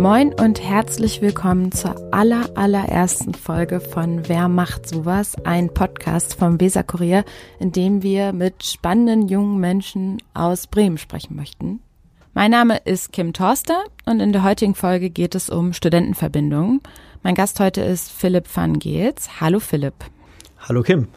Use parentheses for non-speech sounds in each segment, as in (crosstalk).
Moin und herzlich willkommen zur aller, allerersten Folge von Wer macht sowas? Ein Podcast vom Weser Kurier, in dem wir mit spannenden jungen Menschen aus Bremen sprechen möchten. Mein Name ist Kim Torster und in der heutigen Folge geht es um Studentenverbindungen. Mein Gast heute ist Philipp van Geels. Hallo Philipp. Hallo Kim.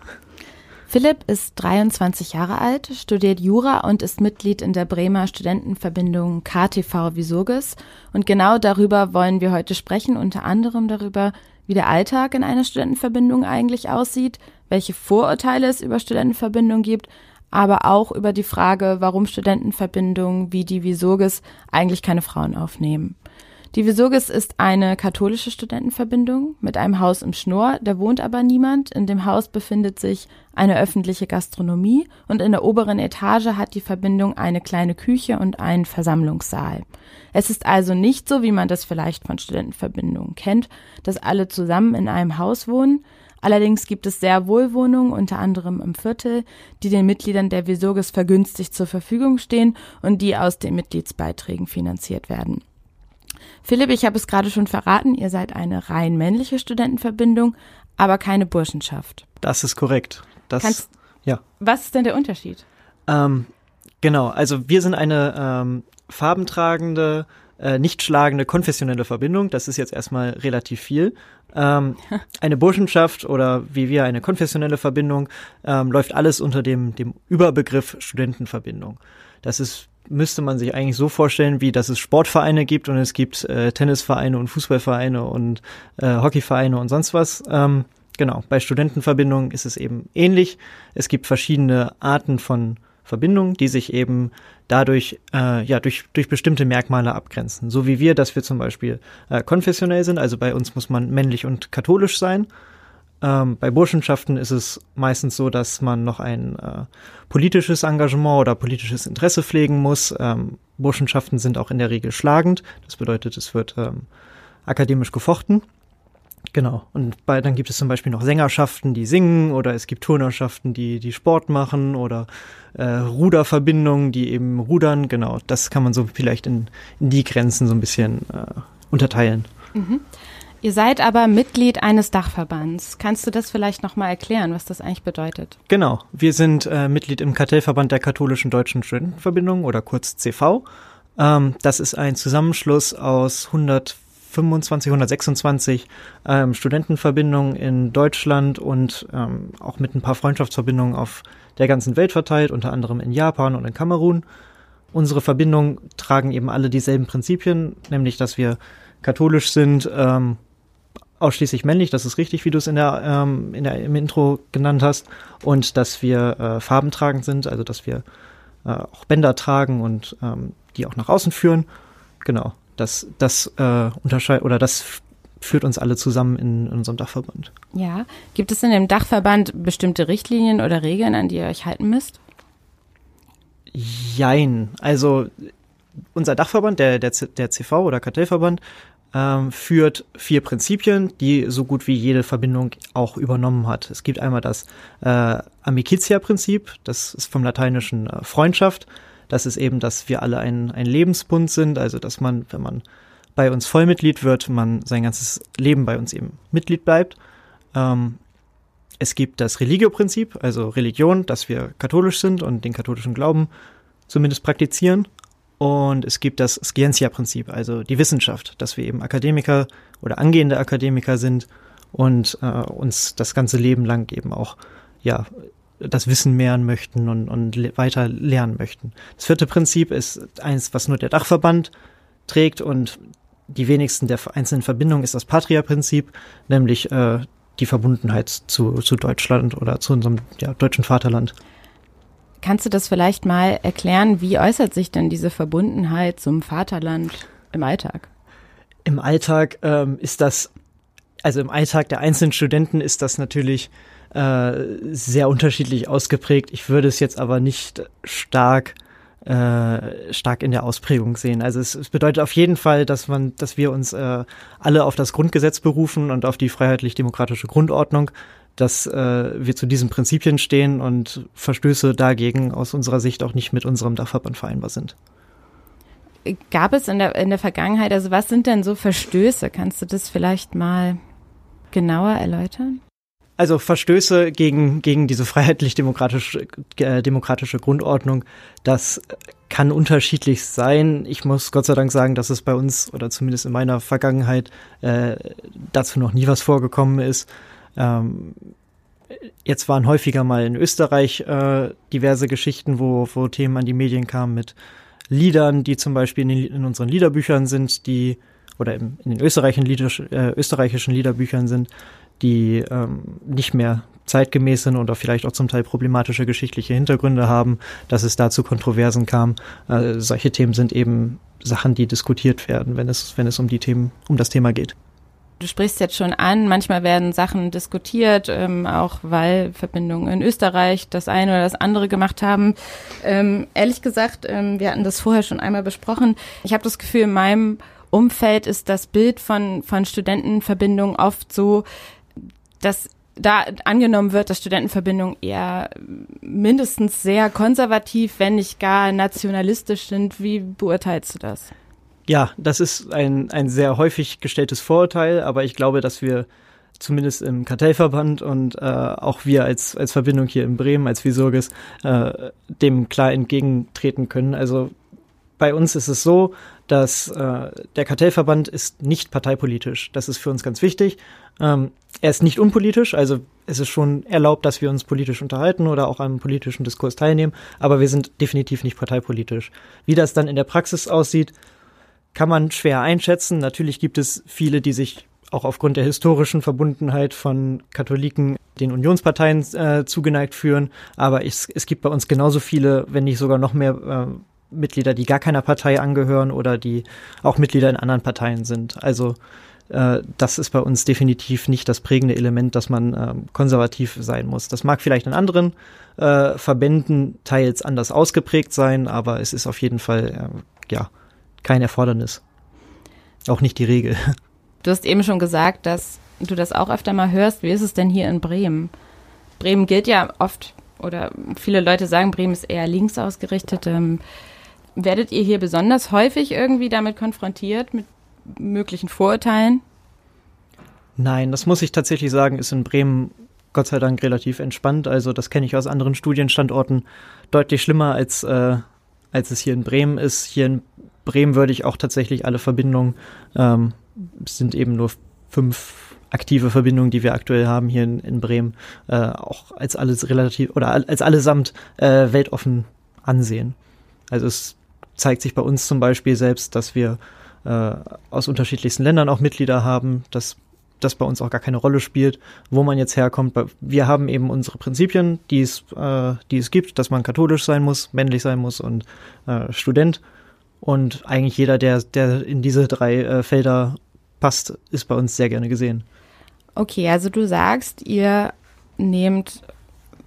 Philipp ist 23 Jahre alt, studiert Jura und ist Mitglied in der Bremer Studentenverbindung KTV Visurgis. Und genau darüber wollen wir heute sprechen, unter anderem darüber, wie der Alltag in einer Studentenverbindung eigentlich aussieht, welche Vorurteile es über Studentenverbindungen gibt, aber auch über die Frage, warum Studentenverbindungen wie die Visurgis eigentlich keine Frauen aufnehmen. Die Visurgis ist eine katholische Studentenverbindung mit einem Haus im Schnur, da wohnt aber niemand. In dem Haus befindet sich eine öffentliche Gastronomie und in der oberen Etage hat die Verbindung eine kleine Küche und einen Versammlungssaal. Es ist also nicht so, wie man das vielleicht von Studentenverbindungen kennt, dass alle zusammen in einem Haus wohnen. Allerdings gibt es sehr wohl Wohnungen, unter anderem im Viertel, die den Mitgliedern der Visurgis vergünstigt zur Verfügung stehen und die aus den Mitgliedsbeiträgen finanziert werden. Philipp, ich habe es gerade schon verraten, ihr seid eine rein männliche Studentenverbindung, aber keine Burschenschaft. Das ist korrekt. Das, Kannst, ja. Was ist denn der Unterschied? Ähm, genau, also wir sind eine ähm, farbentragende, äh, nicht schlagende konfessionelle Verbindung. Das ist jetzt erstmal relativ viel. Ähm, (laughs) eine Burschenschaft oder wie wir eine konfessionelle Verbindung ähm, läuft alles unter dem, dem Überbegriff Studentenverbindung. Das ist müsste man sich eigentlich so vorstellen, wie dass es Sportvereine gibt und es gibt äh, Tennisvereine und Fußballvereine und äh, Hockeyvereine und sonst was. Ähm, genau, bei Studentenverbindungen ist es eben ähnlich. Es gibt verschiedene Arten von Verbindungen, die sich eben dadurch äh, ja durch durch bestimmte Merkmale abgrenzen. So wie wir, dass wir zum Beispiel äh, konfessionell sind, also bei uns muss man männlich und katholisch sein. Ähm, bei Burschenschaften ist es meistens so, dass man noch ein äh, politisches Engagement oder politisches Interesse pflegen muss. Ähm, Burschenschaften sind auch in der Regel schlagend. Das bedeutet, es wird ähm, akademisch gefochten. Genau. Und bei, dann gibt es zum Beispiel noch Sängerschaften, die singen, oder es gibt Turnerschaften, die, die Sport machen, oder äh, Ruderverbindungen, die eben rudern. Genau. Das kann man so vielleicht in, in die Grenzen so ein bisschen äh, unterteilen. Mhm. Ihr seid aber Mitglied eines Dachverbands. Kannst du das vielleicht nochmal erklären, was das eigentlich bedeutet? Genau. Wir sind äh, Mitglied im Kartellverband der Katholischen Deutschen Studentenverbindung oder kurz CV. Ähm, das ist ein Zusammenschluss aus 125, 126 ähm, Studentenverbindungen in Deutschland und ähm, auch mit ein paar Freundschaftsverbindungen auf der ganzen Welt verteilt, unter anderem in Japan und in Kamerun. Unsere Verbindungen tragen eben alle dieselben Prinzipien, nämlich dass wir katholisch sind, ähm, ausschließlich männlich, das ist richtig, wie du es in der, ähm, in der, im Intro genannt hast, und dass wir äh, farbentragend sind, also dass wir äh, auch Bänder tragen und ähm, die auch nach außen führen. Genau, das, das äh, unterscheidet oder das führt uns alle zusammen in, in unserem Dachverband. Ja, gibt es in dem Dachverband bestimmte Richtlinien oder Regeln, an die ihr euch halten müsst? Jein, also unser Dachverband, der, der, der CV oder Kartellverband, ähm, führt vier Prinzipien, die so gut wie jede Verbindung auch übernommen hat. Es gibt einmal das äh, Amicitia-Prinzip, das ist vom lateinischen äh, Freundschaft. Das ist eben, dass wir alle ein, ein Lebensbund sind, also dass man, wenn man bei uns Vollmitglied wird, man sein ganzes Leben bei uns eben Mitglied bleibt. Ähm, es gibt das Religio-Prinzip, also Religion, dass wir katholisch sind und den katholischen Glauben zumindest praktizieren. Und es gibt das Scientia-Prinzip, also die Wissenschaft, dass wir eben Akademiker oder angehende Akademiker sind und äh, uns das ganze Leben lang eben auch ja das Wissen mehren möchten und, und le weiter lernen möchten. Das vierte Prinzip ist eins, was nur der Dachverband trägt und die wenigsten der einzelnen Verbindungen ist das Patria-Prinzip, nämlich äh, die Verbundenheit zu, zu Deutschland oder zu unserem ja, deutschen Vaterland. Kannst du das vielleicht mal erklären? Wie äußert sich denn diese Verbundenheit zum Vaterland im Alltag? Im Alltag ähm, ist das, also im Alltag der einzelnen Studenten ist das natürlich äh, sehr unterschiedlich ausgeprägt. Ich würde es jetzt aber nicht stark äh, stark in der Ausprägung sehen. Also es, es, bedeutet auf jeden Fall, dass man, dass wir uns äh, alle auf das Grundgesetz berufen und auf die freiheitlich-demokratische Grundordnung dass äh, wir zu diesen Prinzipien stehen und Verstöße dagegen aus unserer Sicht auch nicht mit unserem Dachverband vereinbar sind. gab es in der, in der Vergangenheit, also was sind denn so Verstöße? Kannst du das vielleicht mal genauer erläutern? Also Verstöße gegen, gegen diese freiheitlich-demokratische äh, demokratische Grundordnung, das kann unterschiedlich sein. Ich muss Gott sei Dank sagen, dass es bei uns oder zumindest in meiner Vergangenheit äh, dazu noch nie was vorgekommen ist. Ähm, jetzt waren häufiger mal in Österreich äh, diverse Geschichten, wo, wo Themen an die Medien kamen mit Liedern, die zum Beispiel in, den, in unseren Liederbüchern sind, die oder in, in den österreichischen, Lieder, äh, österreichischen Liederbüchern sind, die ähm, nicht mehr zeitgemäß sind oder vielleicht auch zum Teil problematische geschichtliche Hintergründe haben, dass es da zu Kontroversen kam. Äh, solche Themen sind eben Sachen, die diskutiert werden, wenn es, wenn es um die Themen, um das Thema geht. Du sprichst jetzt schon an, manchmal werden Sachen diskutiert, ähm, auch weil Verbindungen in Österreich das eine oder das andere gemacht haben. Ähm, ehrlich gesagt, ähm, wir hatten das vorher schon einmal besprochen. Ich habe das Gefühl, in meinem Umfeld ist das Bild von, von Studentenverbindungen oft so, dass da angenommen wird, dass Studentenverbindungen eher mindestens sehr konservativ, wenn nicht gar nationalistisch sind. Wie beurteilst du das? Ja, das ist ein, ein sehr häufig gestelltes Vorurteil, aber ich glaube, dass wir zumindest im Kartellverband und äh, auch wir als, als Verbindung hier in Bremen, als Visurgis, äh, dem klar entgegentreten können. Also bei uns ist es so, dass äh, der Kartellverband ist nicht parteipolitisch. Das ist für uns ganz wichtig. Ähm, er ist nicht unpolitisch, also es ist schon erlaubt, dass wir uns politisch unterhalten oder auch am politischen Diskurs teilnehmen, aber wir sind definitiv nicht parteipolitisch. Wie das dann in der Praxis aussieht, kann man schwer einschätzen. Natürlich gibt es viele, die sich auch aufgrund der historischen Verbundenheit von Katholiken den Unionsparteien äh, zugeneigt führen, aber es, es gibt bei uns genauso viele, wenn nicht sogar noch mehr äh, Mitglieder, die gar keiner Partei angehören oder die auch Mitglieder in anderen Parteien sind. Also äh, das ist bei uns definitiv nicht das prägende Element, dass man äh, konservativ sein muss. Das mag vielleicht in anderen äh, Verbänden teils anders ausgeprägt sein, aber es ist auf jeden Fall äh, ja kein Erfordernis. Auch nicht die Regel. (laughs) Du hast eben schon gesagt, dass du das auch öfter mal hörst. Wie ist es denn hier in Bremen? Bremen gilt ja oft, oder viele Leute sagen, Bremen ist eher links ausgerichtet. Ähm, Werdet ihr hier besonders häufig irgendwie damit konfrontiert, mit möglichen Vorurteilen? Nein, das muss ich tatsächlich sagen, ist in Bremen Gott sei Dank relativ entspannt. Also das kenne ich aus anderen Studienstandorten deutlich schlimmer, als, äh, als es hier in Bremen ist. Hier in Bremen würde ich auch tatsächlich alle Verbindungen, ähm, es sind eben nur fünf aktive Verbindungen, die wir aktuell haben hier in, in Bremen, äh, auch als alles relativ oder als allesamt äh, weltoffen ansehen. Also es zeigt sich bei uns zum Beispiel selbst, dass wir äh, aus unterschiedlichsten Ländern auch Mitglieder haben, dass das bei uns auch gar keine Rolle spielt, wo man jetzt herkommt. Wir haben eben unsere Prinzipien, die es, äh, die es gibt, dass man katholisch sein muss, männlich sein muss und äh, Student. Und eigentlich jeder, der, der in diese drei äh, Felder passt, ist bei uns sehr gerne gesehen. Okay, also du sagst, ihr nehmt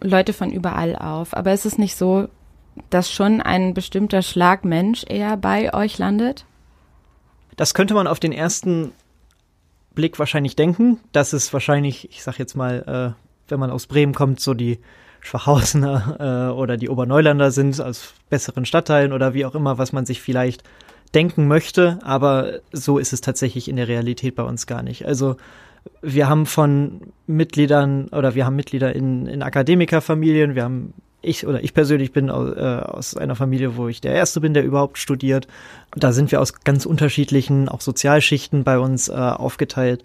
Leute von überall auf, aber ist es nicht so, dass schon ein bestimmter Schlag Mensch eher bei euch landet? Das könnte man auf den ersten Blick wahrscheinlich denken. Das ist wahrscheinlich, ich sag jetzt mal, äh, wenn man aus Bremen kommt, so die Schwachhausener (laughs) äh, oder die Oberneulander sind aus besseren Stadtteilen oder wie auch immer, was man sich vielleicht denken möchte. Aber so ist es tatsächlich in der Realität bei uns gar nicht. Also wir haben von Mitgliedern oder wir haben Mitglieder in, in Akademikerfamilien, wir haben ich oder ich persönlich bin aus, äh, aus einer Familie, wo ich der Erste bin, der überhaupt studiert. Da sind wir aus ganz unterschiedlichen, auch Sozialschichten bei uns äh, aufgeteilt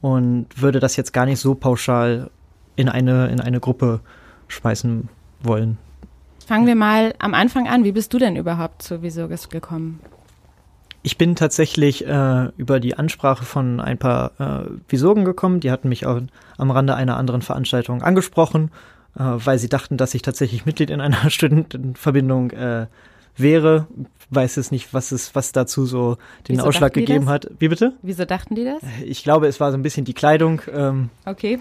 und würde das jetzt gar nicht so pauschal in eine, in eine Gruppe schmeißen wollen. Fangen wir mal am Anfang an. Wie bist du denn überhaupt zu Visurgis gekommen? Ich bin tatsächlich äh, über die Ansprache von ein paar äh, Visurgen gekommen. Die hatten mich auch am Rande einer anderen Veranstaltung angesprochen äh, weil sie dachten, dass ich tatsächlich Mitglied in einer (laughs) Studentenverbindung äh, wäre. Weiß es nicht, was es, was dazu so den Wieso Ausschlag gegeben hat. Wie bitte? Wieso dachten die das? Ich glaube, es war so ein bisschen die Kleidung. Ähm, okay.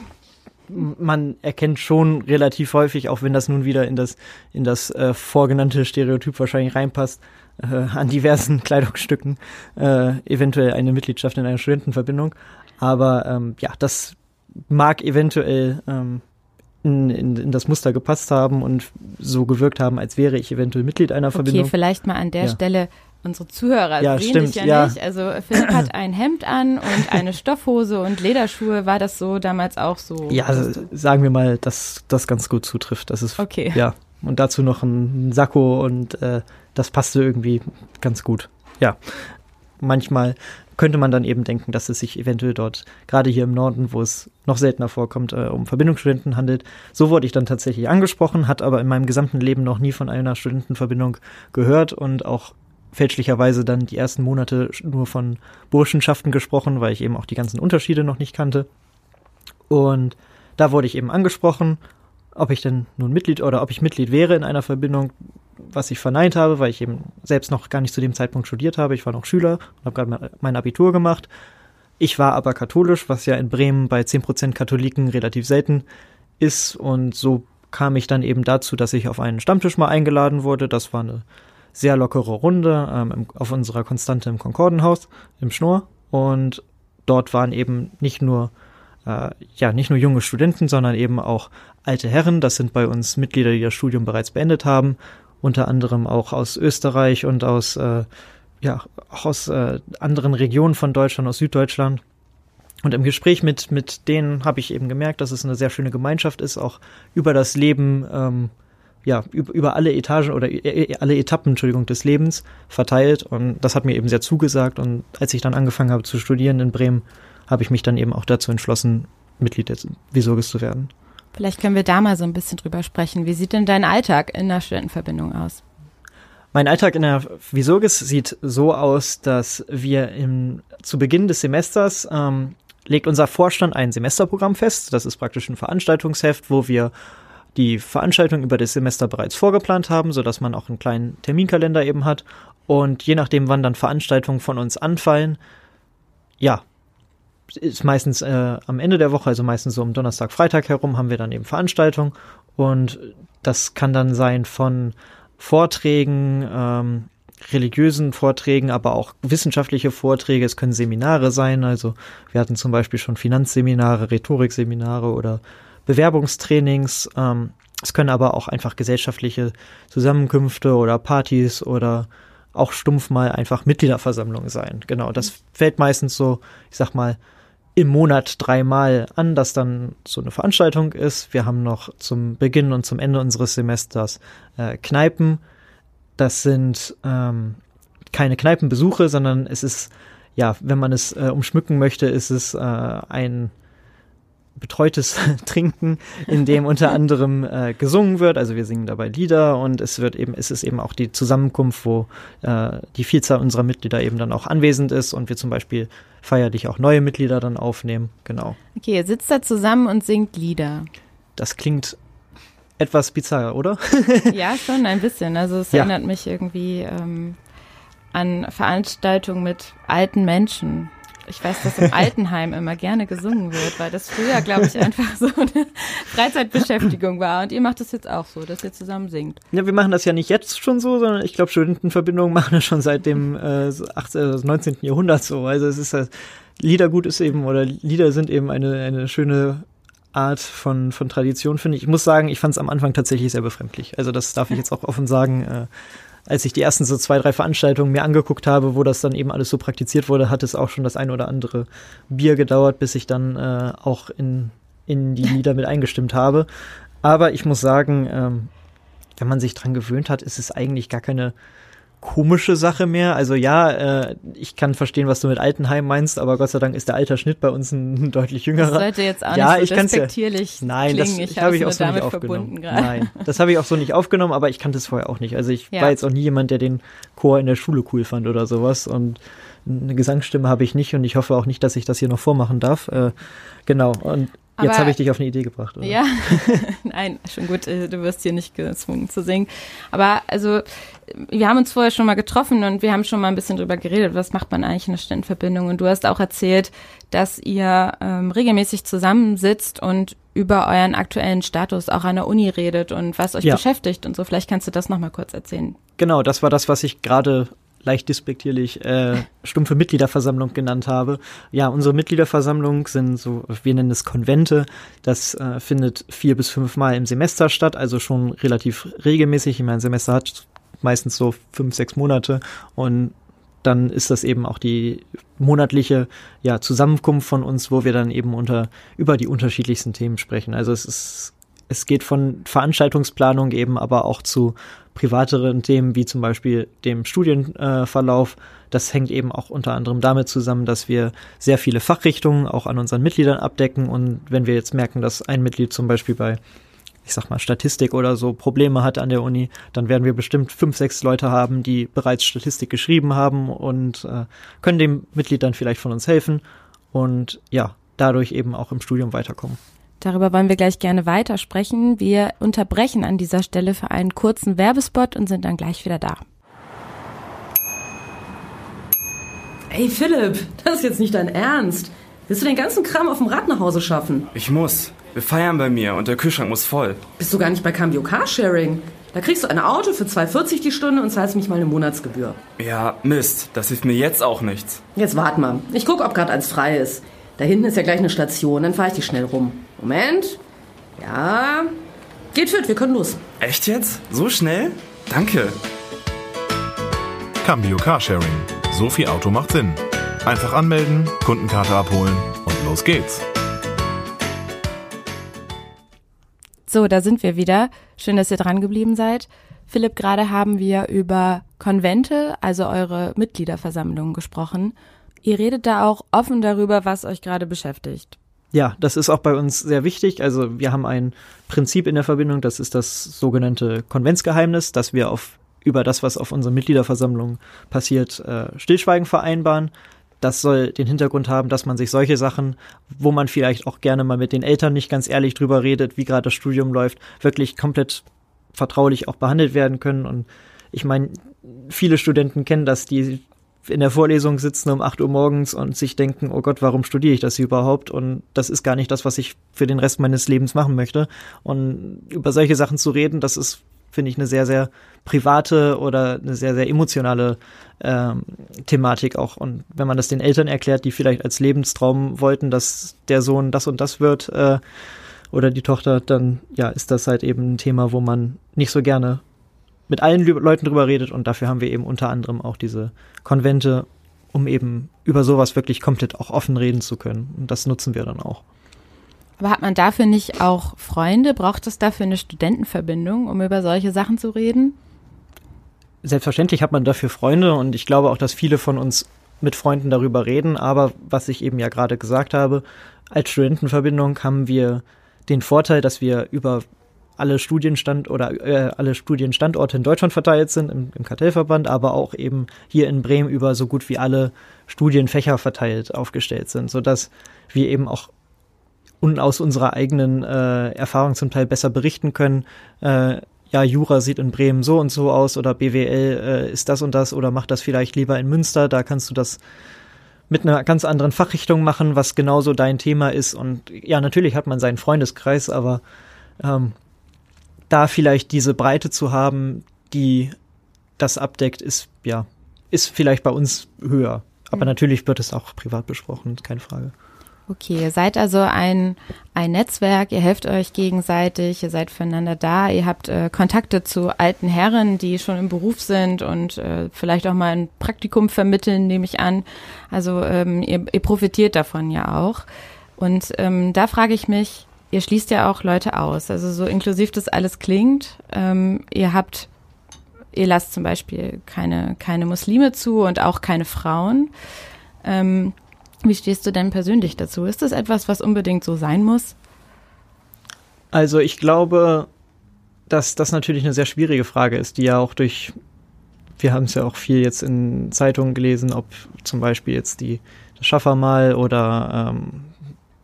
Man erkennt schon relativ häufig, auch wenn das nun wieder in das in das äh, vorgenannte Stereotyp wahrscheinlich reinpasst, äh, an diversen (laughs) Kleidungsstücken äh, eventuell eine Mitgliedschaft in einer Studentenverbindung. Aber ähm, ja, das mag eventuell ähm, in, in, in das Muster gepasst haben und so gewirkt haben, als wäre ich eventuell Mitglied einer Verbindung. Okay, vielleicht mal an der ja. Stelle, unsere Zuhörer ja, sehen stimmt, dich ja, ja, nicht. Also Philipp hat (clears throat) ein Hemd an und eine Stoffhose und Lederschuhe. War das so damals auch so? Ja, also, sagen wir mal, dass das ganz gut zutrifft. Das ist okay. Ja, und dazu noch ein Sakko und äh, das passte irgendwie ganz gut. Ja, manchmal könnte man dann eben denken, dass es sich eventuell dort, gerade hier im Norden, wo es noch seltener vorkommt, äh, um Verbindungsstudenten handelt. So wurde ich dann tatsächlich angesprochen, hat aber in meinem gesamten Leben noch nie von einer Studentenverbindung gehört und auch fälschlicherweise dann die ersten Monate nur von Burschenschaften gesprochen, weil ich eben auch die ganzen Unterschiede noch nicht kannte. Und da wurde ich eben angesprochen, ob ich denn nun Mitglied oder ob ich Mitglied wäre in einer Verbindung, was ich verneint habe, weil ich eben selbst noch gar nicht zu dem Zeitpunkt studiert habe. Ich war noch Schüler und habe gerade mein Abitur gemacht. Ich war aber katholisch, was ja in Bremen bei 10% Katholiken relativ selten ist. Und so kam ich dann eben dazu, dass ich auf einen Stammtisch mal eingeladen wurde. Das war eine sehr lockere Runde ähm, auf unserer Konstante im Konkordenhaus im Schnorr. Und dort waren eben nicht nur äh, ja nicht nur junge Studenten, sondern eben auch alte Herren. Das sind bei uns Mitglieder, die das Studium bereits beendet haben, unter anderem auch aus Österreich und aus äh, ja auch aus äh, anderen Regionen von Deutschland, aus Süddeutschland. Und im Gespräch mit mit denen habe ich eben gemerkt, dass es eine sehr schöne Gemeinschaft ist, auch über das Leben ähm, ja, über, alle Etagen oder alle Etappen, Entschuldigung, des Lebens verteilt. Und das hat mir eben sehr zugesagt. Und als ich dann angefangen habe zu studieren in Bremen, habe ich mich dann eben auch dazu entschlossen, Mitglied des Visorgis zu werden. Vielleicht können wir da mal so ein bisschen drüber sprechen. Wie sieht denn dein Alltag in der Studentenverbindung aus? Mein Alltag in der Visorgis sieht so aus, dass wir im, zu Beginn des Semesters ähm, legt unser Vorstand ein Semesterprogramm fest. Das ist praktisch ein Veranstaltungsheft, wo wir die Veranstaltung über das Semester bereits vorgeplant haben, so dass man auch einen kleinen Terminkalender eben hat. Und je nachdem, wann dann Veranstaltungen von uns anfallen, ja, ist meistens äh, am Ende der Woche, also meistens so um Donnerstag, Freitag herum, haben wir dann eben Veranstaltungen. Und das kann dann sein von Vorträgen, ähm, religiösen Vorträgen, aber auch wissenschaftliche Vorträge. Es können Seminare sein. Also wir hatten zum Beispiel schon Finanzseminare, Rhetorikseminare oder Bewerbungstrainings. Ähm, es können aber auch einfach gesellschaftliche Zusammenkünfte oder Partys oder auch stumpf mal einfach Mitgliederversammlungen sein. Genau, das fällt meistens so, ich sag mal, im Monat dreimal an, dass dann so eine Veranstaltung ist. Wir haben noch zum Beginn und zum Ende unseres Semesters äh, Kneipen. Das sind ähm, keine Kneipenbesuche, sondern es ist, ja, wenn man es äh, umschmücken möchte, ist es äh, ein betreutes (laughs) Trinken, in dem unter anderem äh, gesungen wird. Also wir singen dabei Lieder und es wird eben, es ist eben auch die Zusammenkunft, wo äh, die Vielzahl unserer Mitglieder eben dann auch anwesend ist und wir zum Beispiel feierlich auch neue Mitglieder dann aufnehmen. Genau. Okay, ihr sitzt da zusammen und singt Lieder. Das klingt etwas bizarr, oder? (laughs) ja, schon ein bisschen. Also es ja. erinnert mich irgendwie ähm, an Veranstaltungen mit alten Menschen ich weiß, dass im Altenheim immer gerne gesungen wird, weil das früher, glaube ich, einfach so eine Freizeitbeschäftigung war. Und ihr macht das jetzt auch so, dass ihr zusammen singt. Ja, wir machen das ja nicht jetzt schon so, sondern ich glaube, Studentenverbindungen (laughs) machen das schon seit dem äh, 18, 19. Äh, Jahrhundert so. Also es ist halt, Liedergut ist eben, oder Lieder sind eben eine, eine schöne Art von, von Tradition, finde ich. Ich muss sagen, ich fand es am Anfang tatsächlich sehr befremdlich. Also das darf ich jetzt auch offen sagen. Äh, als ich die ersten so zwei, drei Veranstaltungen mir angeguckt habe, wo das dann eben alles so praktiziert wurde, hat es auch schon das ein oder andere Bier gedauert, bis ich dann äh, auch in, in die (laughs) Lieder mit eingestimmt habe. Aber ich muss sagen, ähm, wenn man sich dran gewöhnt hat, ist es eigentlich gar keine komische Sache mehr. Also ja, äh, ich kann verstehen, was du mit Altenheim meinst, aber Gott sei Dank ist der Altersschnitt bei uns ein, (laughs) deutlich jüngerer. Das sollte jetzt auch ja, nicht so respektierlich ja, Nein, klingen. das ich habe ich auch so nicht aufgenommen. Nein, das habe ich auch so nicht aufgenommen, aber ich kannte es vorher auch nicht. Also ich ja. war jetzt auch nie jemand, der den Chor in der Schule cool fand oder sowas und eine Gesangsstimme habe ich nicht und ich hoffe auch nicht, dass ich das hier noch vormachen darf. Äh, genau. Und aber, Jetzt habe ich dich auf eine Idee gebracht, oder? Ja, (laughs) nein, schon gut, äh, du wirst hier nicht gezwungen zu singen. Aber also, wir haben uns vorher schon mal getroffen und wir haben schon mal ein bisschen drüber geredet, was macht man eigentlich in einer Studentenverbindung. Und du hast auch erzählt, dass ihr ähm, regelmäßig zusammensitzt und über euren aktuellen Status auch an der Uni redet und was euch ja. beschäftigt und so. Vielleicht kannst du das nochmal kurz erzählen. Genau, das war das, was ich gerade leicht despektierlich äh, stumpfe Mitgliederversammlung genannt habe. Ja, unsere Mitgliederversammlung sind so, wir nennen es Konvente. Das äh, findet vier bis fünf Mal im Semester statt, also schon relativ regelmäßig. Ich meine, ein Semester hat meistens so fünf, sechs Monate und dann ist das eben auch die monatliche ja, Zusammenkunft von uns, wo wir dann eben unter über die unterschiedlichsten Themen sprechen. Also es ist es geht von Veranstaltungsplanung eben aber auch zu privateren Themen wie zum Beispiel dem Studienverlauf. das hängt eben auch unter anderem damit zusammen, dass wir sehr viele Fachrichtungen auch an unseren Mitgliedern abdecken und wenn wir jetzt merken, dass ein Mitglied zum Beispiel bei ich sag mal, Statistik oder so Probleme hat an der Uni, dann werden wir bestimmt fünf, sechs Leute haben, die bereits Statistik geschrieben haben und äh, können dem Mitglied dann vielleicht von uns helfen und ja, dadurch eben auch im Studium weiterkommen. Darüber wollen wir gleich gerne weitersprechen. Wir unterbrechen an dieser Stelle für einen kurzen Werbespot und sind dann gleich wieder da. Ey Philipp, das ist jetzt nicht dein Ernst. Willst du den ganzen Kram auf dem Rad nach Hause schaffen? Ich muss. Wir feiern bei mir und der Kühlschrank muss voll. Bist du gar nicht bei Cambio Carsharing? Da kriegst du ein Auto für 2,40 die Stunde und zahlst mich mal eine Monatsgebühr. Ja, Mist. Das hilft mir jetzt auch nichts. Jetzt wart mal. Ich guck, ob gerade eins frei ist. Da hinten ist ja gleich eine Station, dann fahre ich dich schnell rum. Moment. Ja. Geht fit, wir können los. Echt jetzt? So schnell? Danke. Cambio Carsharing. So viel Auto macht Sinn. Einfach anmelden, Kundenkarte abholen und los geht's. So, da sind wir wieder. Schön, dass ihr dran geblieben seid. Philipp, gerade haben wir über Konvente, also eure Mitgliederversammlungen gesprochen. Ihr redet da auch offen darüber, was euch gerade beschäftigt. Ja, das ist auch bei uns sehr wichtig. Also wir haben ein Prinzip in der Verbindung, das ist das sogenannte Konventsgeheimnis, dass wir auf über das, was auf unserer Mitgliederversammlung passiert, äh, Stillschweigen vereinbaren. Das soll den Hintergrund haben, dass man sich solche Sachen, wo man vielleicht auch gerne mal mit den Eltern nicht ganz ehrlich drüber redet, wie gerade das Studium läuft, wirklich komplett vertraulich auch behandelt werden können. Und ich meine, viele Studenten kennen das, die in der Vorlesung sitzen um 8 Uhr morgens und sich denken, oh Gott, warum studiere ich das hier überhaupt? Und das ist gar nicht das, was ich für den Rest meines Lebens machen möchte. Und über solche Sachen zu reden, das ist, finde ich, eine sehr, sehr private oder eine sehr, sehr emotionale ähm, Thematik auch. Und wenn man das den Eltern erklärt, die vielleicht als Lebenstraum wollten, dass der Sohn das und das wird, äh, oder die Tochter, dann ja, ist das halt eben ein Thema, wo man nicht so gerne mit allen Leuten drüber redet und dafür haben wir eben unter anderem auch diese Konvente, um eben über sowas wirklich komplett auch offen reden zu können. Und das nutzen wir dann auch. Aber hat man dafür nicht auch Freunde? Braucht es dafür eine Studentenverbindung, um über solche Sachen zu reden? Selbstverständlich hat man dafür Freunde und ich glaube auch, dass viele von uns mit Freunden darüber reden. Aber was ich eben ja gerade gesagt habe, als Studentenverbindung haben wir den Vorteil, dass wir über alle Studienstand oder äh, alle Studienstandorte in Deutschland verteilt sind im, im, Kartellverband, aber auch eben hier in Bremen über so gut wie alle Studienfächer verteilt aufgestellt sind, so dass wir eben auch und aus unserer eigenen äh, Erfahrung zum Teil besser berichten können. Äh, ja, Jura sieht in Bremen so und so aus oder BWL äh, ist das und das oder macht das vielleicht lieber in Münster. Da kannst du das mit einer ganz anderen Fachrichtung machen, was genauso dein Thema ist. Und ja, natürlich hat man seinen Freundeskreis, aber ähm, da vielleicht diese Breite zu haben, die das abdeckt, ist ja, ist vielleicht bei uns höher. Aber mhm. natürlich wird es auch privat besprochen, keine Frage. Okay, ihr seid also ein, ein Netzwerk, ihr helft euch gegenseitig, ihr seid füreinander da, ihr habt äh, Kontakte zu alten Herren, die schon im Beruf sind und äh, vielleicht auch mal ein Praktikum vermitteln, nehme ich an. Also ähm, ihr, ihr profitiert davon ja auch. Und ähm, da frage ich mich, ihr schließt ja auch Leute aus. Also so inklusiv das alles klingt. Ähm, ihr habt, ihr lasst zum Beispiel keine, keine Muslime zu und auch keine Frauen. Ähm, wie stehst du denn persönlich dazu? Ist das etwas, was unbedingt so sein muss? Also ich glaube, dass das natürlich eine sehr schwierige Frage ist, die ja auch durch, wir haben es ja auch viel jetzt in Zeitungen gelesen, ob zum Beispiel jetzt die Schaffer mal oder ähm,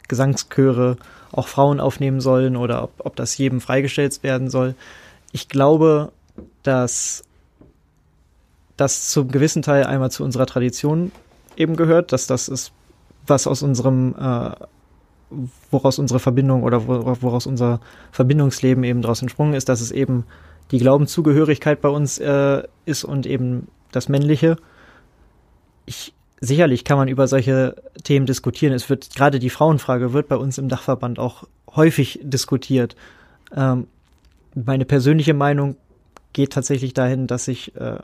Gesangschöre auch Frauen aufnehmen sollen oder ob, ob das jedem freigestellt werden soll. Ich glaube, dass das zum gewissen Teil einmal zu unserer Tradition eben gehört, dass das ist, was aus unserem, äh, woraus unsere Verbindung oder woraus unser Verbindungsleben eben daraus entsprungen ist, dass es eben die Glaubenszugehörigkeit bei uns äh, ist und eben das Männliche. Ich sicherlich kann man über solche Themen diskutieren. Es wird gerade die Frauenfrage wird bei uns im Dachverband auch häufig diskutiert. Ähm, meine persönliche Meinung geht tatsächlich dahin, dass ich äh,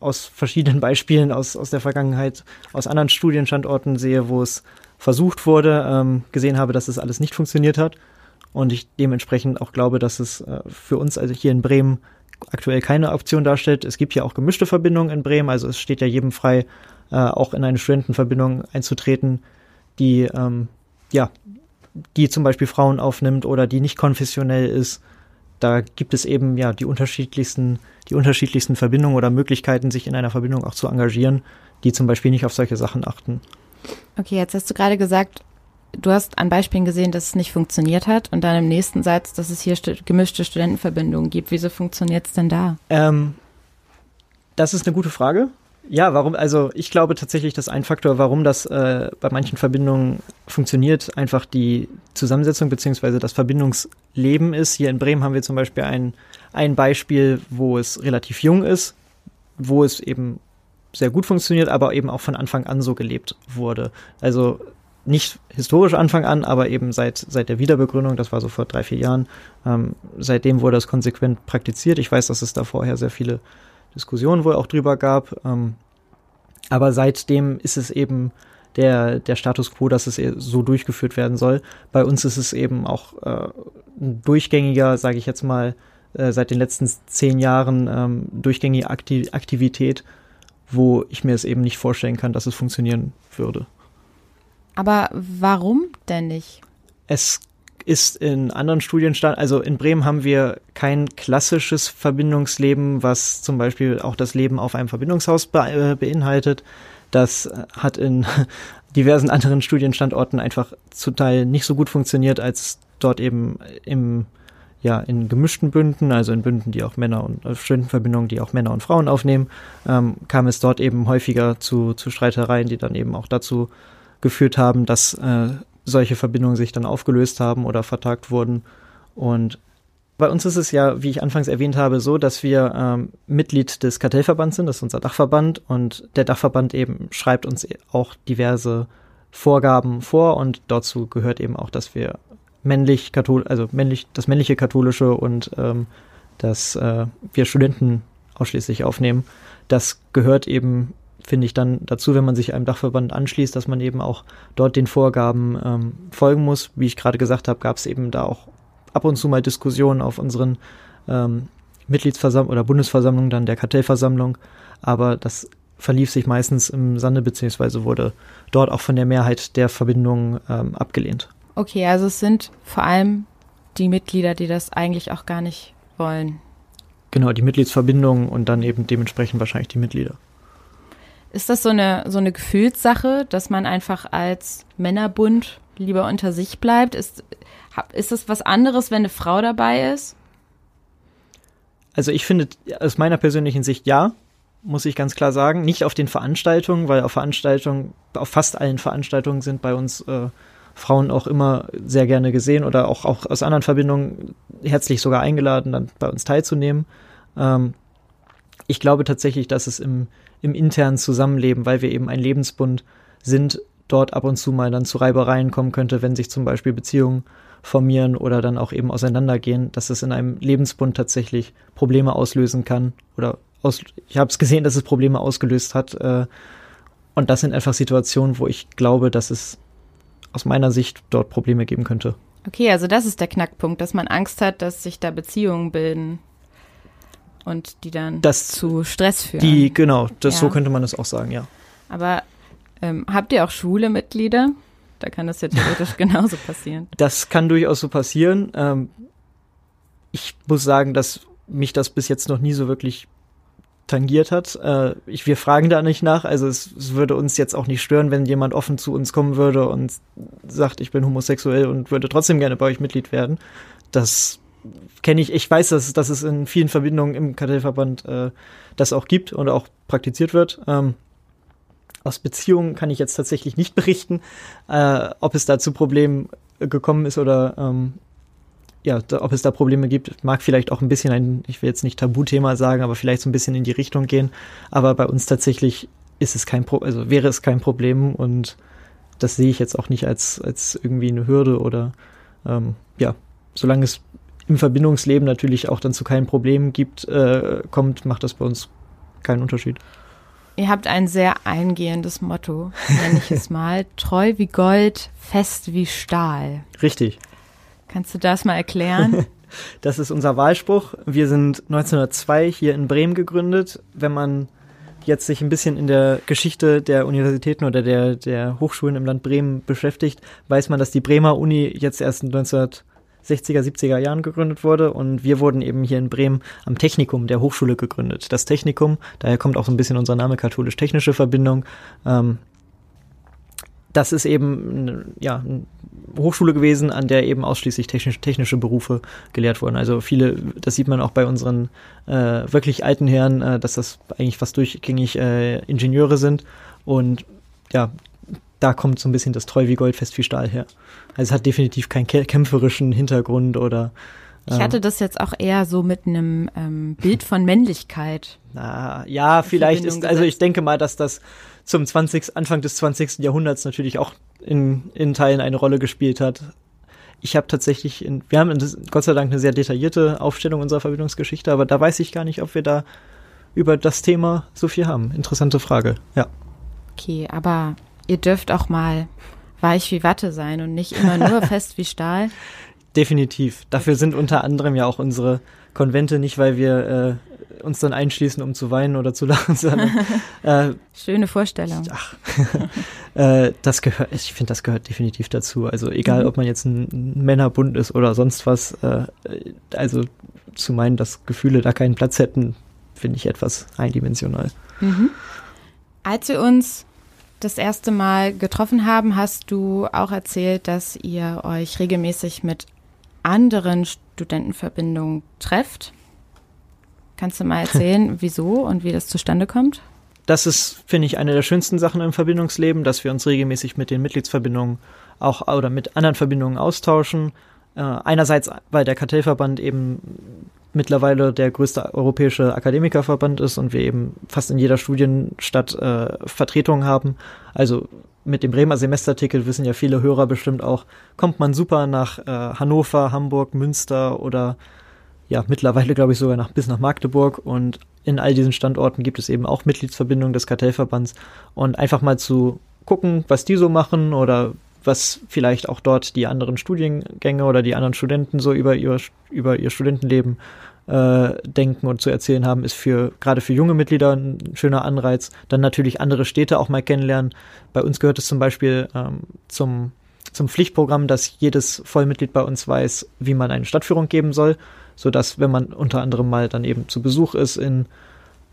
aus verschiedenen (laughs) Beispielen aus, aus der Vergangenheit, aus anderen Studienstandorten sehe, wo es versucht wurde, ähm, gesehen habe, dass es alles nicht funktioniert hat. Und ich dementsprechend auch glaube, dass es äh, für uns, also hier in Bremen, aktuell keine Option darstellt. Es gibt ja auch gemischte Verbindungen in Bremen, also es steht ja jedem frei, äh, auch in eine Studentenverbindung einzutreten, die ähm, ja, die zum Beispiel Frauen aufnimmt oder die nicht konfessionell ist. Da gibt es eben ja die unterschiedlichsten, die unterschiedlichsten Verbindungen oder Möglichkeiten, sich in einer Verbindung auch zu engagieren, die zum Beispiel nicht auf solche Sachen achten. Okay, jetzt hast du gerade gesagt, du hast an Beispielen gesehen, dass es nicht funktioniert hat und dann im nächsten Satz, dass es hier gemischte Studentenverbindungen gibt. Wieso funktioniert es denn da? Ähm, das ist eine gute Frage. Ja, warum? Also ich glaube tatsächlich, dass ein Faktor, warum das äh, bei manchen Verbindungen funktioniert, einfach die Zusammensetzung beziehungsweise das Verbindungsleben ist. Hier in Bremen haben wir zum Beispiel ein, ein Beispiel, wo es relativ jung ist, wo es eben sehr gut funktioniert, aber eben auch von Anfang an so gelebt wurde. Also nicht historisch Anfang an, aber eben seit, seit der Wiederbegründung, das war so vor drei, vier Jahren, ähm, seitdem wurde das konsequent praktiziert. Ich weiß, dass es da vorher sehr viele Diskussionen wohl auch drüber gab. Ähm, aber seitdem ist es eben der, der Status quo, dass es so durchgeführt werden soll. Bei uns ist es eben auch äh, ein durchgängiger, sage ich jetzt mal, äh, seit den letzten zehn Jahren ähm, durchgängige Aktiv Aktivität, wo ich mir es eben nicht vorstellen kann, dass es funktionieren würde. Aber warum denn nicht? Es ist in anderen Studienstand, also in Bremen haben wir kein klassisches Verbindungsleben, was zum Beispiel auch das Leben auf einem Verbindungshaus be äh, beinhaltet. Das hat in (laughs) diversen anderen Studienstandorten einfach zum Teil nicht so gut funktioniert, als dort eben im ja in gemischten Bünden, also in Bünden, die auch Männer und äh, Studentenverbindungen, die auch Männer und Frauen aufnehmen, ähm, kam es dort eben häufiger zu, zu Streitereien, die dann eben auch dazu geführt haben, dass äh, solche Verbindungen sich dann aufgelöst haben oder vertagt wurden. Und bei uns ist es ja, wie ich anfangs erwähnt habe, so, dass wir ähm, Mitglied des Kartellverbands sind, das ist unser Dachverband und der Dachverband eben schreibt uns auch diverse Vorgaben vor und dazu gehört eben auch, dass wir männlich kathol also männlich das männliche katholische und ähm, dass äh, wir Studenten ausschließlich aufnehmen. Das gehört eben finde ich dann dazu, wenn man sich einem Dachverband anschließt, dass man eben auch dort den Vorgaben ähm, folgen muss. Wie ich gerade gesagt habe, gab es eben da auch ab und zu mal Diskussionen auf unseren ähm, Mitgliedsversammlungen oder Bundesversammlungen, dann der Kartellversammlung. Aber das verlief sich meistens im Sande, beziehungsweise wurde dort auch von der Mehrheit der Verbindungen ähm, abgelehnt. Okay, also es sind vor allem die Mitglieder, die das eigentlich auch gar nicht wollen. Genau, die Mitgliedsverbindungen und dann eben dementsprechend wahrscheinlich die Mitglieder. Ist das so eine, so eine Gefühlssache, dass man einfach als Männerbund lieber unter sich bleibt? Ist, ist das was anderes, wenn eine Frau dabei ist? Also ich finde aus meiner persönlichen Sicht ja, muss ich ganz klar sagen. Nicht auf den Veranstaltungen, weil auf Veranstaltungen, auf fast allen Veranstaltungen sind bei uns äh, Frauen auch immer sehr gerne gesehen oder auch, auch aus anderen Verbindungen herzlich sogar eingeladen, dann bei uns teilzunehmen. Ähm, ich glaube tatsächlich, dass es im, im internen Zusammenleben, weil wir eben ein Lebensbund sind, dort ab und zu mal dann zu Reibereien kommen könnte, wenn sich zum Beispiel Beziehungen formieren oder dann auch eben auseinandergehen, dass es in einem Lebensbund tatsächlich Probleme auslösen kann oder aus, ich habe es gesehen, dass es Probleme ausgelöst hat. Äh, und das sind einfach Situationen, wo ich glaube, dass es aus meiner Sicht dort Probleme geben könnte. Okay, also das ist der Knackpunkt, dass man Angst hat, dass sich da Beziehungen bilden und die dann das, zu Stress führen. Die, genau, das, ja. so könnte man das auch sagen, ja. Aber ähm, habt ihr auch Schule-Mitglieder? Da kann das ja theoretisch (laughs) genauso passieren. Das kann durchaus so passieren. Ähm, ich muss sagen, dass mich das bis jetzt noch nie so wirklich tangiert hat. Äh, ich, wir fragen da nicht nach. Also es, es, würde uns jetzt auch nicht stören, wenn jemand offen zu uns kommen würde und sagt, ich bin homosexuell und würde trotzdem gerne bei euch Mitglied werden. Das kenne ich, ich weiß, dass, dass es in vielen Verbindungen im Kartellverband äh, das auch gibt und auch praktiziert wird. Ähm, aus Beziehungen kann ich jetzt tatsächlich nicht berichten, äh, ob es da zu Problemen gekommen ist oder ähm, ja, da, ob es da Probleme gibt. Mag vielleicht auch ein bisschen ein, ich will jetzt nicht Tabuthema sagen, aber vielleicht so ein bisschen in die Richtung gehen. Aber bei uns tatsächlich ist es kein Pro also wäre es kein Problem und das sehe ich jetzt auch nicht als, als irgendwie eine Hürde oder ähm, ja, solange es im Verbindungsleben natürlich auch dann zu keinem Problem gibt, äh, kommt, macht das bei uns keinen Unterschied. Ihr habt ein sehr eingehendes Motto, nenne ich es mal. (laughs) Treu wie Gold, fest wie Stahl. Richtig. Kannst du das mal erklären? (laughs) Das ist unser Wahlspruch. Wir sind 1902 hier in Bremen gegründet. Wenn man jetzt sich ein bisschen in der Geschichte der Universitäten oder der, der Hochschulen im Land Bremen beschäftigt, weiß man, dass die Bremer Uni jetzt erst 1902 60er, 70er Jahren gegründet wurde. Und wir wurden eben hier in Bremen am Technikum der Hochschule gegründet. Das Technikum, daher kommt auch so ein bisschen unser Name katholisch-technische Verbindung. Ähm, das ist eben äh, ja, eine Hochschule gewesen, an der eben ausschließlich technisch, technische Berufe gelehrt wurden. Also viele, das sieht man auch bei unseren äh, wirklich alten Herren, äh, dass das eigentlich fast durchgängig äh, Ingenieure sind. Und ja, da kommt so ein bisschen das Treu wie Gold, fest wie Stahl her. Also es hat definitiv keinen kämpferischen Hintergrund oder ich ähm, hatte das jetzt auch eher so mit einem ähm, Bild von Männlichkeit. Na, ja, vielleicht ist, also ich denke mal, dass das zum 20, Anfang des 20. Jahrhunderts natürlich auch in, in Teilen eine Rolle gespielt hat. Ich habe tatsächlich, in, wir haben Gott sei Dank eine sehr detaillierte Aufstellung unserer Verbindungsgeschichte, aber da weiß ich gar nicht, ob wir da über das Thema so viel haben. Interessante Frage, ja. Okay, aber ihr dürft auch mal weich wie Watte sein und nicht immer nur (laughs) fest wie Stahl. Definitiv. Dafür sind unter anderem ja auch unsere Konvente nicht, weil wir äh, uns dann einschließen, um zu weinen oder zu lachen, (laughs) sondern äh, schöne Vorstellung. Ach, (laughs) äh, das gehört, ich finde, das gehört definitiv dazu. Also egal, mhm. ob man jetzt ein Männerbund ist oder sonst was, äh, also zu meinen, dass Gefühle da keinen Platz hätten, finde ich etwas eindimensional. Mhm. Als wir uns das erste Mal getroffen haben, hast du auch erzählt, dass ihr euch regelmäßig mit anderen Studentenverbindungen trefft. Kannst du mal (laughs) erzählen, wieso und wie das zustande kommt? Das ist, finde ich, eine der schönsten Sachen im Verbindungsleben, dass wir uns regelmäßig mit den Mitgliedsverbindungen auch oder mit anderen Verbindungen austauschen. Äh, einerseits, weil der Kartellverband eben mittlerweile der größte europäische Akademikerverband ist und wir eben fast in jeder Studienstadt äh, Vertretungen haben. Also mit dem Bremer Semesterticket wissen ja viele Hörer bestimmt auch, kommt man super nach äh, Hannover, Hamburg, Münster oder ja, mittlerweile glaube ich sogar nach, bis nach Magdeburg und in all diesen Standorten gibt es eben auch Mitgliedsverbindungen des Kartellverbands und einfach mal zu gucken, was die so machen oder was vielleicht auch dort die anderen Studiengänge oder die anderen Studenten so über ihr, über ihr Studentenleben äh, denken und zu erzählen haben, ist für gerade für junge Mitglieder ein schöner Anreiz. Dann natürlich andere Städte auch mal kennenlernen. Bei uns gehört es zum Beispiel ähm, zum, zum Pflichtprogramm, dass jedes Vollmitglied bei uns weiß, wie man eine Stadtführung geben soll, sodass, wenn man unter anderem mal dann eben zu Besuch ist in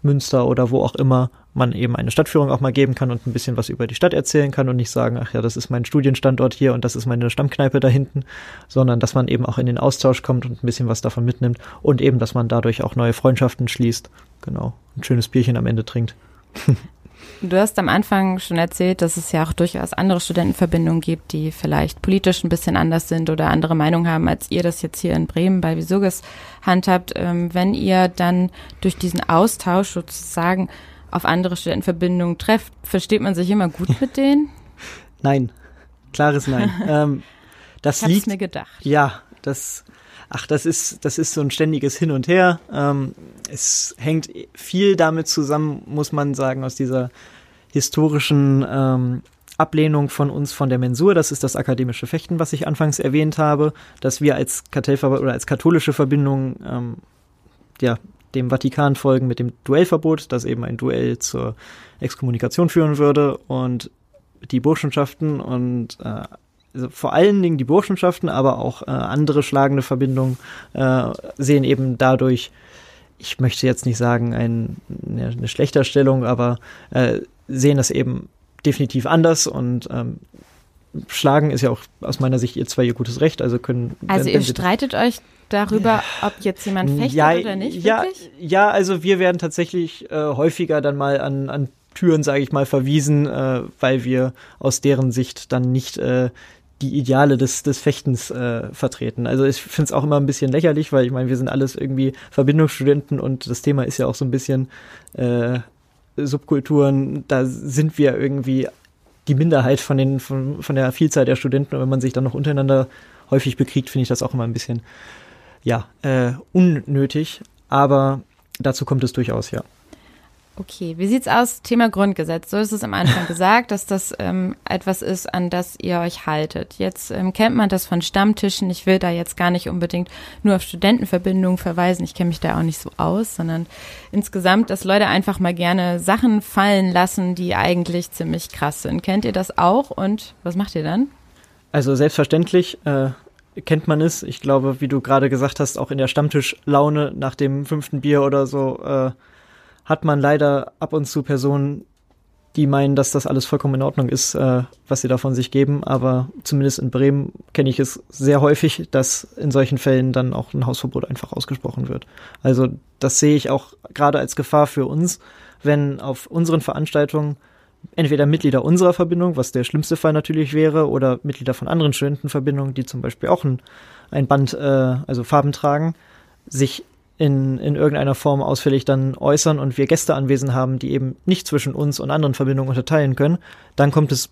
Münster oder wo auch immer, man eben eine Stadtführung auch mal geben kann und ein bisschen was über die Stadt erzählen kann und nicht sagen, ach ja, das ist mein Studienstandort hier und das ist meine Stammkneipe da hinten, sondern dass man eben auch in den Austausch kommt und ein bisschen was davon mitnimmt und eben, dass man dadurch auch neue Freundschaften schließt. Genau. Ein schönes Bierchen am Ende trinkt. (laughs) Du hast am Anfang schon erzählt, dass es ja auch durchaus andere Studentenverbindungen gibt, die vielleicht politisch ein bisschen anders sind oder andere Meinungen haben, als ihr das jetzt hier in Bremen bei Visurgis handhabt. Ähm, wenn ihr dann durch diesen Austausch sozusagen auf andere Studentenverbindungen trefft, versteht man sich immer gut mit denen? (laughs) Nein, klares Nein. (laughs) ähm, das ich liegt mir gedacht. Ja, das ach, das ist, das ist so ein ständiges Hin und Her. Ähm, es hängt viel damit zusammen, muss man sagen, aus dieser historischen ähm, Ablehnung von uns von der Mensur, das ist das akademische Fechten, was ich anfangs erwähnt habe, dass wir als Kartellverband oder als katholische Verbindung ähm, ja, dem Vatikan folgen mit dem Duellverbot, das eben ein Duell zur Exkommunikation führen würde und die Burschenschaften und äh, also vor allen Dingen die Burschenschaften, aber auch äh, andere schlagende Verbindungen äh, sehen eben dadurch, ich möchte jetzt nicht sagen ein, eine, eine Schlechterstellung, aber äh, sehen das eben definitiv anders und ähm, Schlagen ist ja auch aus meiner Sicht ihr zwei ihr gutes Recht, also können. Also wenn, ihr streitet euch darüber, ob jetzt jemand fechtet ja, oder nicht? Ja, wirklich? ja, also wir werden tatsächlich äh, häufiger dann mal an, an Türen, sage ich mal, verwiesen, äh, weil wir aus deren Sicht dann nicht äh, die Ideale des, des Fechtens äh, vertreten. Also ich finde es auch immer ein bisschen lächerlich, weil ich meine, wir sind alles irgendwie Verbindungsstudenten und das Thema ist ja auch so ein bisschen äh, Subkulturen. Da sind wir irgendwie die Minderheit von, den, von, von der Vielzahl der Studenten und wenn man sich dann noch untereinander häufig bekriegt, finde ich das auch immer ein bisschen ja, äh, unnötig, aber dazu kommt es durchaus, ja. Okay, wie sieht's aus? Thema Grundgesetz. So ist es am Anfang (laughs) gesagt, dass das ähm, etwas ist, an das ihr euch haltet. Jetzt ähm, kennt man das von Stammtischen. Ich will da jetzt gar nicht unbedingt nur auf Studentenverbindungen verweisen. Ich kenne mich da auch nicht so aus, sondern insgesamt, dass Leute einfach mal gerne Sachen fallen lassen, die eigentlich ziemlich krass sind. Kennt ihr das auch? Und was macht ihr dann? Also selbstverständlich äh, kennt man es. Ich glaube, wie du gerade gesagt hast, auch in der Stammtischlaune nach dem fünften Bier oder so. Äh, hat man leider ab und zu Personen, die meinen, dass das alles vollkommen in Ordnung ist, äh, was sie davon sich geben. Aber zumindest in Bremen kenne ich es sehr häufig, dass in solchen Fällen dann auch ein Hausverbot einfach ausgesprochen wird. Also das sehe ich auch gerade als Gefahr für uns, wenn auf unseren Veranstaltungen entweder Mitglieder unserer Verbindung, was der schlimmste Fall natürlich wäre, oder Mitglieder von anderen Studentenverbindungen, die zum Beispiel auch ein, ein Band, äh, also Farben tragen, sich in, in irgendeiner Form ausführlich dann äußern und wir Gäste anwesend haben, die eben nicht zwischen uns und anderen Verbindungen unterteilen können, dann kommt es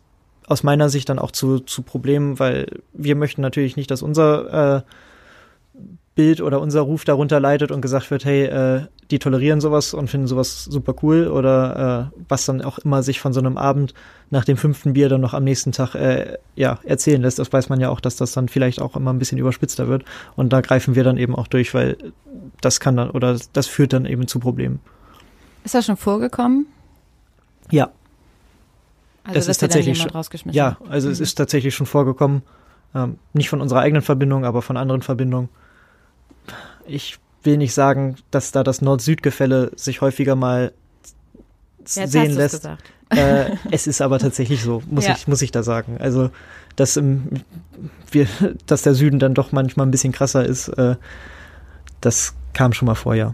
aus meiner Sicht dann auch zu, zu Problemen, weil wir möchten natürlich nicht, dass unser äh, Bild oder unser Ruf darunter leidet und gesagt wird, hey, äh, die tolerieren sowas und finden sowas super cool oder äh, was dann auch immer sich von so einem Abend nach dem fünften Bier dann noch am nächsten Tag äh, ja erzählen lässt. Das weiß man ja auch, dass das dann vielleicht auch immer ein bisschen überspitzter wird und da greifen wir dann eben auch durch, weil das kann dann oder das führt dann eben zu Problemen. Ist das schon vorgekommen? Ja. Also, es ist tatsächlich schon, ja, also mhm. es ist tatsächlich schon vorgekommen. Ähm, nicht von unserer eigenen Verbindung, aber von anderen Verbindungen ich will nicht sagen, dass da das Nord-Süd-Gefälle sich häufiger mal Jetzt sehen lässt. Äh, es ist aber tatsächlich so, muss ja. ich muss ich da sagen. Also dass im, wir, dass der Süden dann doch manchmal ein bisschen krasser ist, äh, das kam schon mal vor, ja.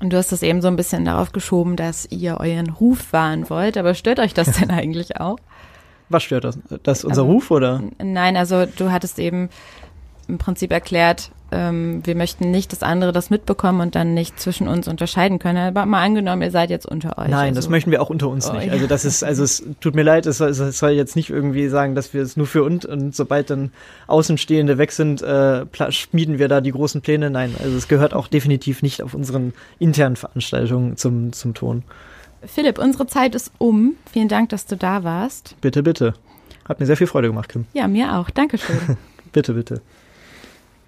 Und du hast das eben so ein bisschen darauf geschoben, dass ihr euren Ruf wahren wollt, aber stört euch das denn eigentlich auch? Was stört das? Das unser aber, Ruf oder? Nein, also du hattest eben im Prinzip erklärt, ähm, wir möchten nicht, dass andere das mitbekommen und dann nicht zwischen uns unterscheiden können. Aber mal angenommen, ihr seid jetzt unter euch. Nein, also. das möchten wir auch unter uns oh, nicht. Also das ist, also es tut mir leid, es soll, es soll jetzt nicht irgendwie sagen, dass wir es nur für uns und sobald dann Außenstehende weg sind, äh, schmieden wir da die großen Pläne. Nein, also es gehört auch definitiv nicht auf unseren internen Veranstaltungen zum, zum Ton. Philipp, unsere Zeit ist um. Vielen Dank, dass du da warst. Bitte, bitte. Hat mir sehr viel Freude gemacht, Kim. Ja, mir auch. Dankeschön. (laughs) bitte, bitte.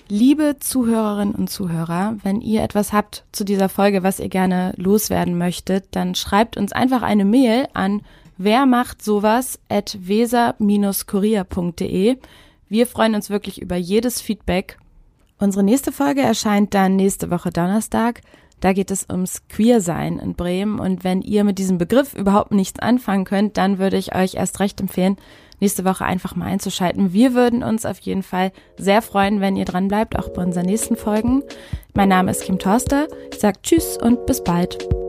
Liebe Zuhörerinnen und Zuhörer, wenn ihr etwas habt zu dieser Folge, was ihr gerne loswerden möchtet, dann schreibt uns einfach eine Mail an wer macht sowas at weser-kurier.de. Wir freuen uns wirklich über jedes Feedback. Unsere nächste Folge erscheint dann nächste Woche Donnerstag. Da geht es ums Queersein in Bremen. Und wenn ihr mit diesem Begriff überhaupt nichts anfangen könnt, dann würde ich euch erst recht empfehlen, nächste Woche einfach mal einzuschalten. Wir würden uns auf jeden Fall sehr freuen, wenn ihr dran bleibt, auch bei unseren nächsten Folgen. Mein Name ist Kim Torster. Ich sage Tschüss und bis bald.